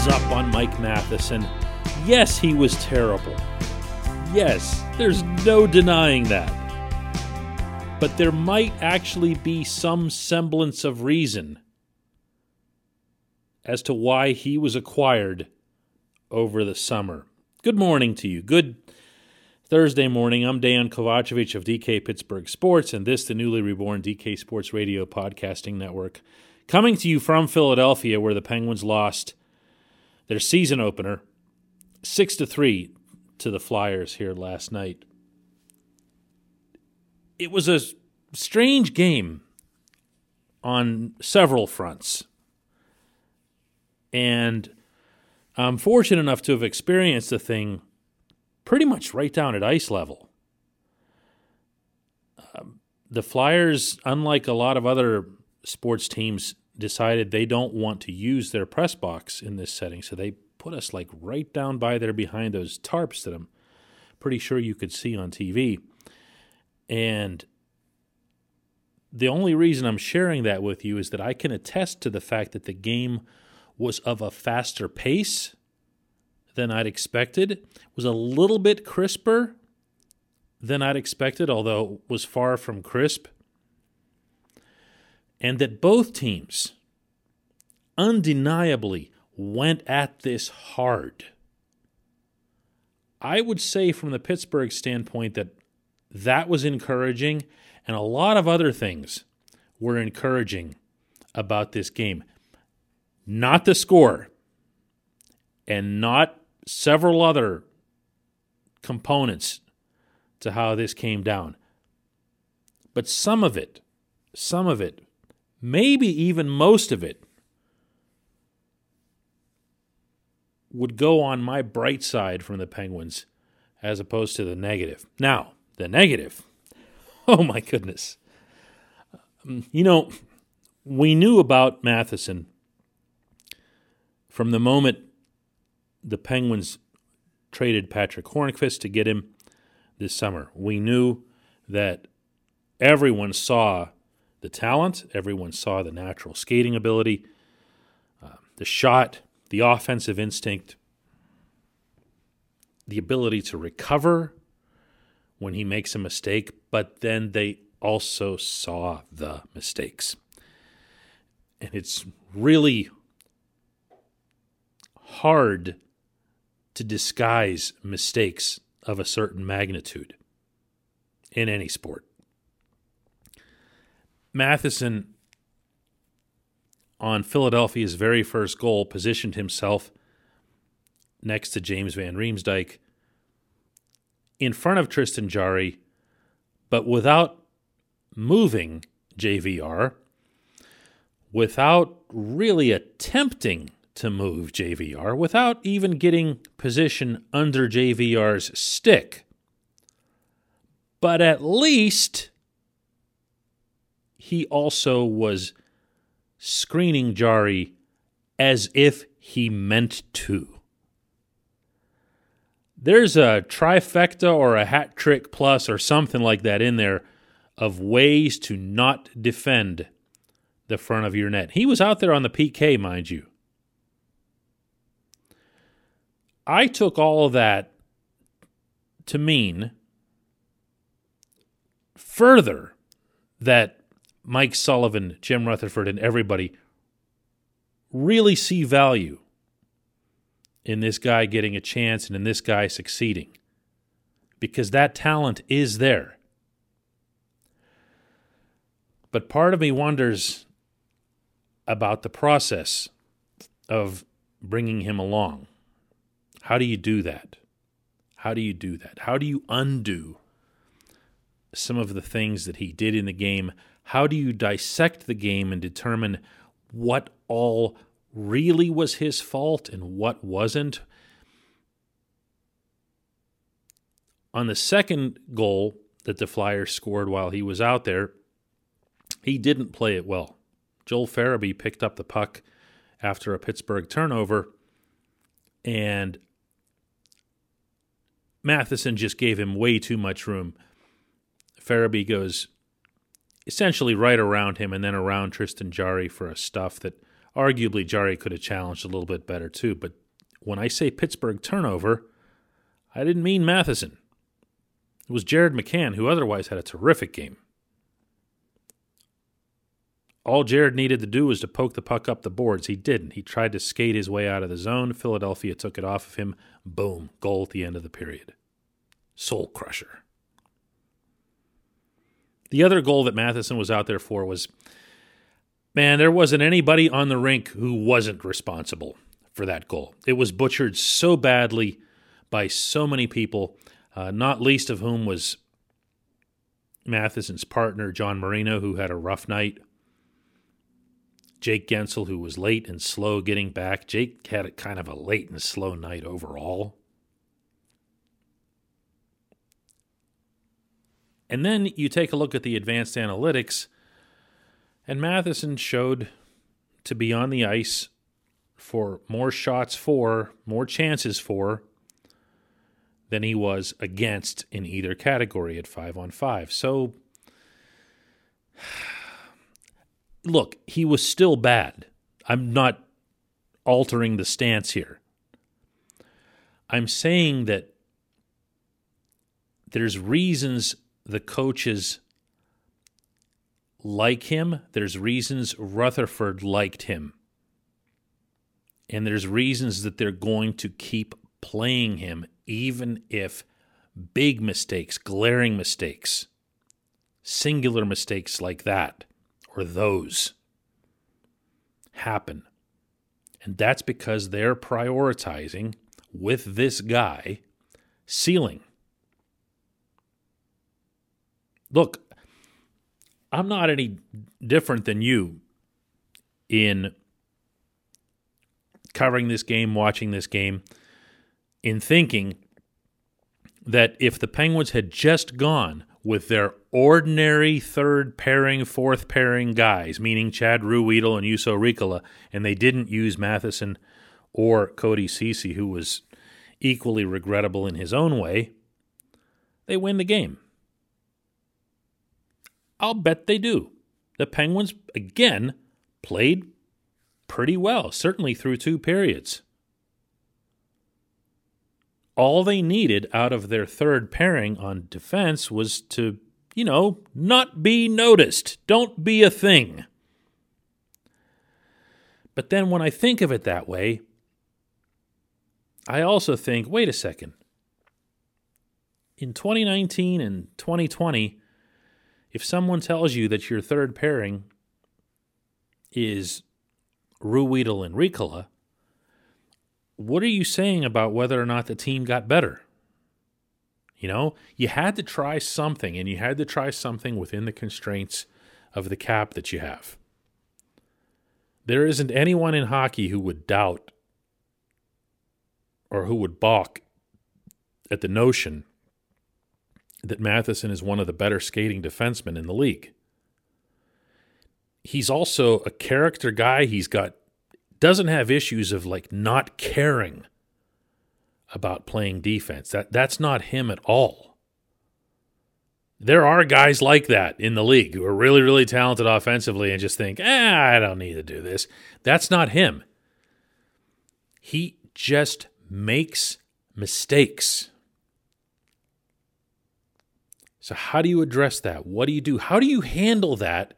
Ease up on Mike Matheson. Yes, he was terrible. Yes, there's no denying that. But there might actually be some semblance of reason as to why he was acquired over the summer. Good morning to you. Good Thursday morning. I'm Dan Kovacevic of DK Pittsburgh Sports, and this, the newly reborn DK Sports Radio Podcasting Network. Coming to you from Philadelphia, where the Penguins lost their season opener, six to three, to the Flyers here last night. It was a strange game on several fronts, and I'm fortunate enough to have experienced the thing pretty much right down at ice level. Um, the Flyers, unlike a lot of other sports teams, decided they don't want to use their press box in this setting, so they put us like right down by there behind those tarps that I'm pretty sure you could see on TV. And the only reason I'm sharing that with you is that I can attest to the fact that the game was of a faster pace than I'd expected. It was a little bit crisper than I'd expected, although it was far from crisp and that both teams undeniably went at this hard. I would say, from the Pittsburgh standpoint, that that was encouraging, and a lot of other things were encouraging about this game. Not the score, and not several other components to how this came down, but some of it, some of it maybe even most of it, would go on my bright side from the Penguins as opposed to the negative. Now, the negative, oh my goodness. Um, You know, we knew about Matheson from the moment the Penguins traded Patrick Hornqvist to get him this summer. We knew that everyone saw the talent, everyone saw the natural skating ability, uh, the shot, the offensive instinct, the ability to recover when he makes a mistake, but then they also saw the mistakes. And it's really hard to disguise mistakes of a certain magnitude in any sport. Matheson, on Philadelphia's very first goal, positioned himself next to James Van Riemsdyk in front of Tristan Jarry, but without moving JVR, without really attempting to move JVR, without even getting position under JVR's stick. But at least he also was screening Jarry as if he meant to. There's a trifecta or a hat trick plus or something like that in there of ways to not defend the front of your net. He was out there on the PK, mind you. I took all of that to mean further that Mike Sullivan, Jim Rutherford, and everybody really see value in this guy getting a chance and in this guy succeeding because that talent is there. But part of me wonders about the process of bringing him along. How do you do that? How do you do that? How do you undo some of the things that he did in the game? How do you dissect the game and determine what all really was his fault and what wasn't? On the second goal that the Flyers scored while he was out there, he didn't play it well. Joel Farabee picked up the puck after a Pittsburgh turnover, and Matheson just gave him way too much room. Farabee goes essentially right around him and then around Tristan Jarry for a stuff that arguably Jarry could have challenged a little bit better too. But when I say Pittsburgh turnover, I didn't mean Matheson. It was Jared McCann, who otherwise had a terrific game. All Jared needed to do was to poke the puck up the boards. He didn't. He tried to skate his way out of the zone. Philadelphia took it off of him. Boom. Goal at the end of the period. Soul crusher. The other goal that Matheson was out there for was man, there wasn't anybody on the rink who wasn't responsible for that goal. It was butchered so badly by so many people uh, not least of whom was Matheson's partner, John Marino, who had a rough night. Jake Guentzel, who was late and slow getting back. Jake had a kind of a late and slow night overall. And then you take a look at the advanced analytics, and Matheson showed to be on the ice for more shots for, more chances for, than he was against in either category at five on five. So, look, he was still bad. I'm not altering the stance here. I'm saying that there's reasons the coaches like him, there's reasons Rutherford liked him. And there's reasons that they're going to keep playing him even if big mistakes, glaring mistakes, singular mistakes like that or those happen. And that's because they're prioritizing with this guy ceiling. Look, I'm not any different than you in covering this game, watching this game in thinking that if the Penguins had just gone with their ordinary third pairing, fourth pairing guys, meaning Chad Ruhwedel and Juuso Riikola, and they didn't use Matheson or Cody Ceci, who was equally regrettable in his own way, they win the game. I'll bet they do. The Penguins, again, played pretty well, certainly through two periods all they needed out of their third pairing on defense was to, you know, not be noticed. Don't be a thing. But then when I think of it that way, I also think wait a second. In 2019 and 2020, if someone tells you that your third pairing is Ruhwedel and Riikola, what are you saying about whether or not the team got better? You know, you had to try something, and you had to try something within the constraints of the cap that you have. There isn't anyone in hockey who would doubt or who would balk at the notion that Matheson is one of the better skating defensemen in the league. He's also a character guy. He's got doesn't have issues of like not caring about playing defense. That that's not him at all. There are guys like that in the league who are really, really talented offensively and just think, eh, I don't need to do this. That's not him. He just makes mistakes. So, how do you address that? What do you do? How do you handle that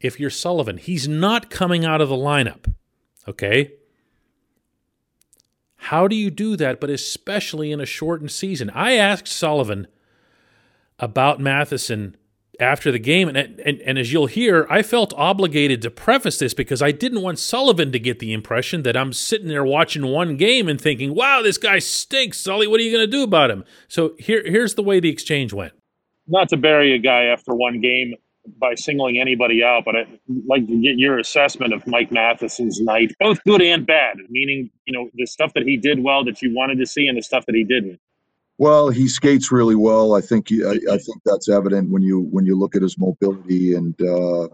if you're Sullivan? He's not coming out of the lineup. Okay? How do you do that, but especially in a shortened season? I asked Sullivan about Matheson after the game, and, and and as you'll hear, I felt obligated to preface this because I didn't want Sullivan to get the impression that I'm sitting there watching one game and thinking, "Wow, this guy stinks, Sully. What are you going to do about him?" So here here's the way the exchange went. Not to bury a guy after one game by singling anybody out, but I'd like to get your assessment of Mike Matheson's night, both good and bad. Meaning, you know, the stuff that he did well that you wanted to see, and the stuff that he didn't. Well, he skates really well. I think I, I think that's evident when you when you look at his mobility and uh,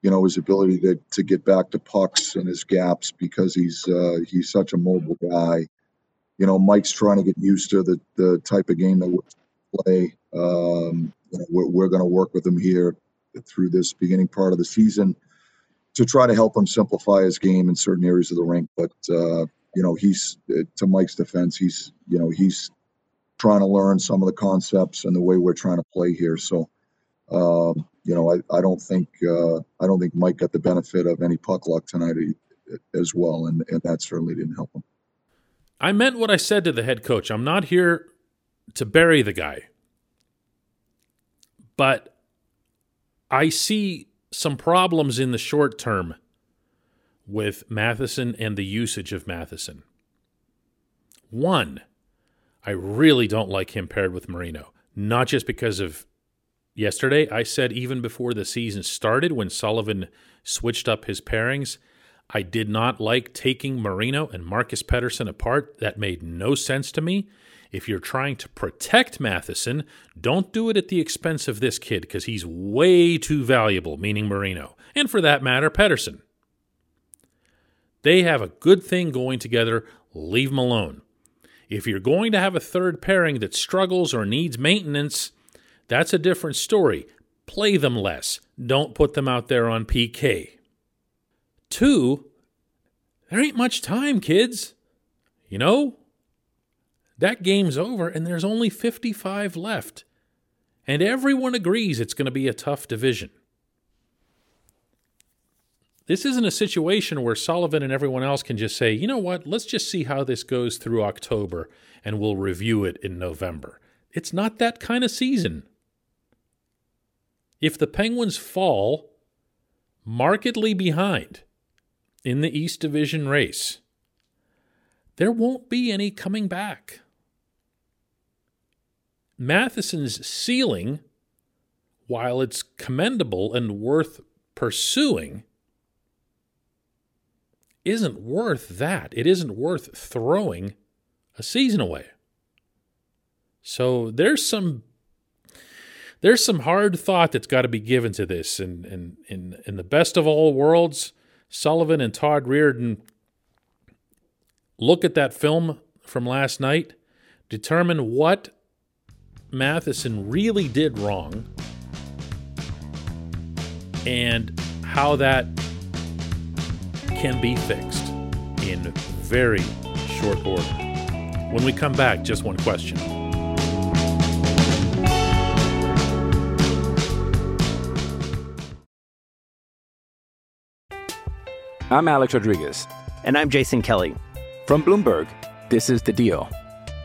you know his ability to, to get back to pucks and his gaps because he's uh, he's such a mobile guy. You know, Mike's trying to get used to the the type of game that play. Um, you know, we're, we're going to work with him here through this beginning part of the season to try to help him simplify his game in certain areas of the rink. But uh, you know, he's to Mike's defense, he's you know he's trying to learn some of the concepts and the way we're trying to play here. So, um, you know, I, I don't think uh, I don't think Mike got the benefit of any puck luck tonight as well, and, and that certainly didn't help him. I meant what I said to the head coach. I'm not here to bury the guy, but I see some problems in the short term with Matheson and the usage of Matheson. One, I really don't like him paired with Marino. Not just because of yesterday. I said even before the season started, when Sullivan switched up his pairings, I did not like taking Marino and Marcus Pettersson apart. That made no sense to me. If you're trying to protect Matheson, don't do it at the expense of this kid because he's way too valuable, meaning Marino. And for that matter, Pettersson. They have a good thing going together. Leave them alone. If you're going to have a third pairing that struggles or needs maintenance, that's a different story. Play them less. Don't put them out there on PK. Two, there ain't much time, kids. You know? That game's over and there's only 55 left. And everyone agrees it's going to be a tough division. This isn't a situation where Sullivan and everyone else can just say, you know what, let's just see how this goes through October and we'll review it in November. It's not that kind of season. If the Penguins fall markedly behind in the East Division race, there won't be any coming back. Matheson's ceiling, while it's commendable and worth pursuing, isn't worth that. It isn't worth throwing a season away. So there's some there's some hard thought that's got to be given to this. And in, in, in the best of all worlds, Sullivan and Todd Reirden look at that film from last night, determine what Matheson really did wrong, and how that can be fixed in very short order. When we come back, just one question. I'm Alex Rodriguez. And I'm Jason Kelly. From Bloomberg, this is The Deal.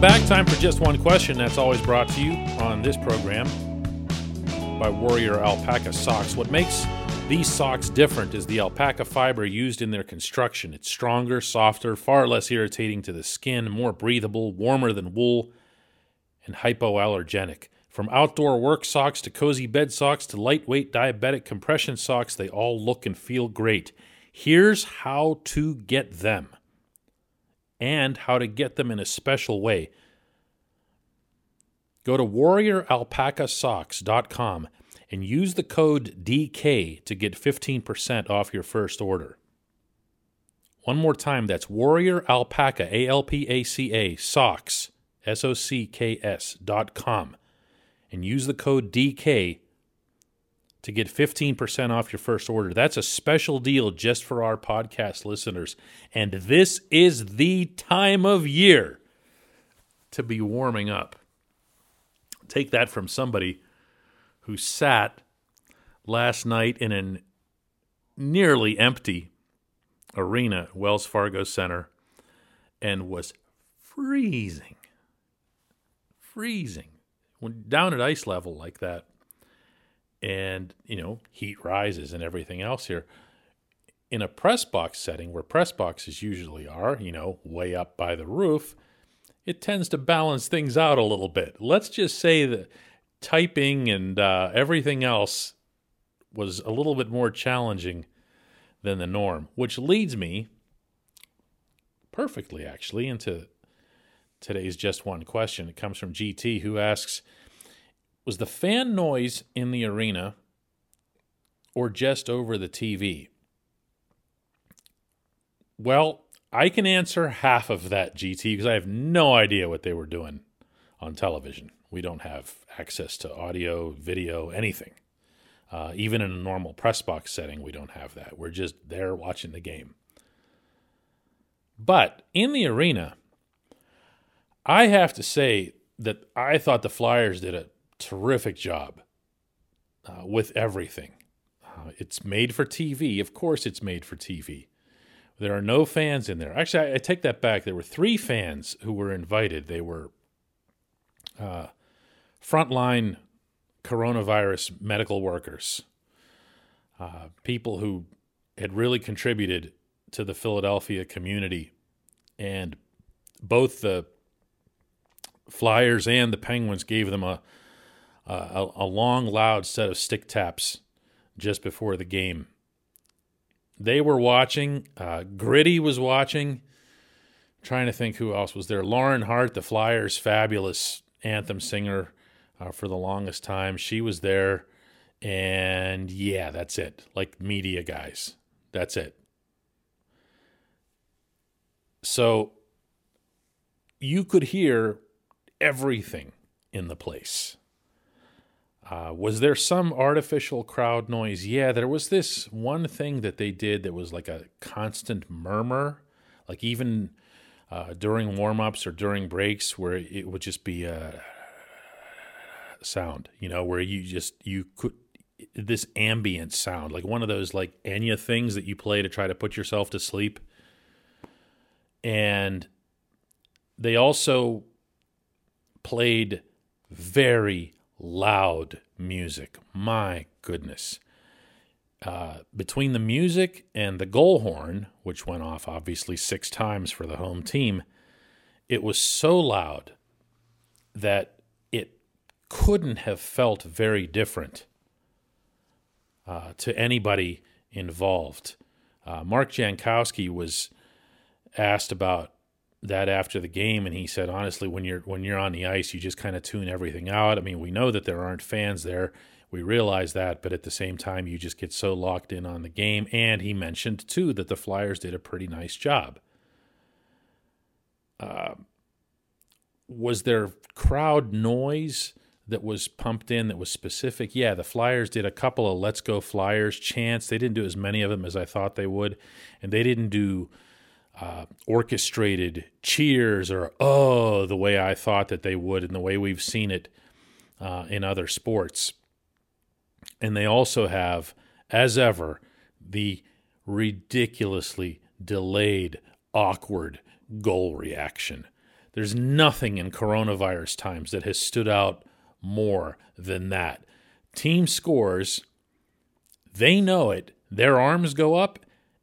Welcome back. Time for just one question. That's always brought to you on this program by Warrior Alpaca Socks. What makes these socks different is the alpaca fiber used in their construction. It's stronger, softer, far less irritating to the skin, more breathable, warmer than wool, and hypoallergenic. From outdoor work socks to cozy bed socks to lightweight diabetic compression socks, they all look and feel great. Here's how to get them and how to get them in a special way. Go to warrioralpacasocks.com and use the code DK to get 15% off your first order. One more time, that's Warrior Alpaca, A L P A C A, socks, S O C K S dot com, and use the code DK to get 15% off your first order. That's a special deal just for our podcast listeners. And this is the time of year to be warming up. Take that from somebody who sat last night in an nearly empty arena, Wells Fargo Center, and was freezing. Freezing. When down at ice level like that, and you know heat rises and everything else here. In a press box setting where press boxes usually are you know way up by the roof it tends to balance things out a little bit. Let's just say that typing and uh, everything else was a little bit more challenging than the norm which leads me perfectly actually into today's just one question. It comes from gt who asks was the fan noise in the arena or just over the TV? Well, I can answer half of that, GT, because I have no idea what they were doing on television. We don't have access to audio, video, anything. Uh, even in a normal press box setting, we don't have that. We're just there watching the game. But in the arena, I have to say that I thought the Flyers did a terrific job uh, with everything. Uh, it's made for TV. Of course, it's made for TV. There are no fans in there. Actually, I, I take that back. There were three fans who were invited. They were uh, frontline coronavirus medical workers, uh, people who had really contributed to the Philadelphia community. And both the Flyers and the Penguins gave them a a, a long, loud set of stick taps just before the game. They were watching. Uh, Gritty was watching. trying to think who else was there. Lauren Hart, the Flyers' fabulous anthem singer uh, for the longest time. She was there. And yeah, that's it. Like media guys. That's it. So you could hear everything in the place. Uh, was there some artificial crowd noise? Yeah, there was this one thing that they did that was like a constant murmur, like even uh, during warm ups or during breaks, where it would just be a sound, you know, where you just, you could, this ambient sound, like one of those like Enya things that you play to try to put yourself to sleep. And they also played very loud music. My goodness. Uh, between the music and the goal horn, which went off obviously six times for the home team, it was so loud that it couldn't have felt very different uh, to anybody involved. Uh, Mark Jankowski was asked about that after the game, and he said, honestly, when you're when you're on the ice, you just kind of tune everything out. I mean, we know that there aren't fans there. We realize that, but at the same time, you just get so locked in on the game. And he mentioned too that the Flyers did a pretty nice job. Uh, was there crowd noise that was pumped in that was specific? Yeah, the Flyers did a couple of "Let's Go Flyers" chants. They didn't do as many of them as I thought they would, and they didn't do uh, orchestrated cheers or oh the way I thought that they would and the way we've seen it uh, in other sports. And they also have, as ever, the ridiculously delayed, awkward goal reaction. There's nothing in coronavirus times that has stood out more than that. Team scores, they know it, their arms go up,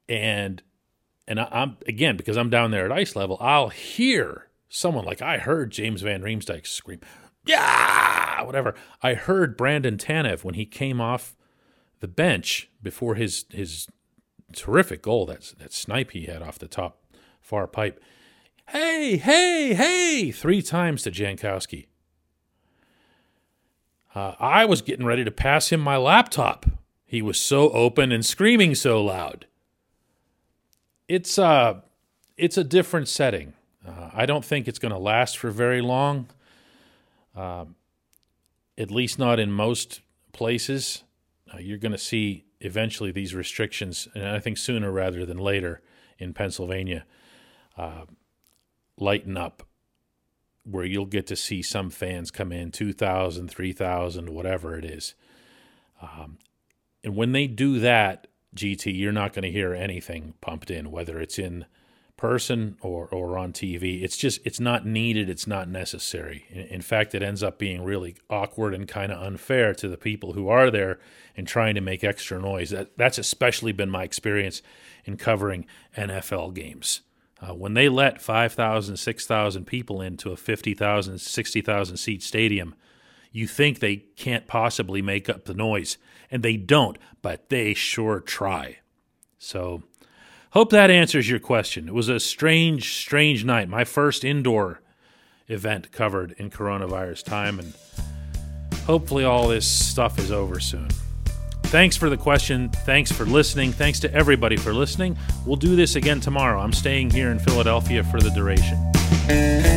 and and I, am again because I'm down there at ice level, I'll hear someone like I heard James Van Riemsdyk scream, "Yeah!" Whatever. I heard Brandon Tanev when he came off the bench before his his terrific goal that that snipe he had off the top far pipe. Hey, hey, hey! Three times to Jankowski. Uh, I was getting ready to pass him my laptop. He was so open and screaming so loud. It's uh it's a different setting. Uh, I don't think it's going to last for very long. Um, at least not in most places. Uh, you're going to see eventually these restrictions, and I think sooner rather than later in Pennsylvania, uh, lighten up where you'll get to see some fans come in 2,000, 3,000, whatever it is. Um, and when they do that, GT, you're not going to hear anything pumped in, whether it's in person or, or on TV. It's just, it's not needed. It's not necessary. In, in fact, it ends up being really awkward and kind of unfair to the people who are there and trying to make extra noise. That, that's especially been my experience in covering NFL games. Uh, when they let 5,000, 6,000 people into a 50,000, 60,000 seat stadium, you think they can't possibly make up the noise. And they don't, but they sure try. So, hope that answers your question. It was a strange, strange night. My first indoor event covered in coronavirus time, and hopefully all this stuff is over soon. Thanks for the question. Thanks for listening. Thanks to everybody for listening. We'll do this again tomorrow. I'm staying here in Philadelphia for the duration.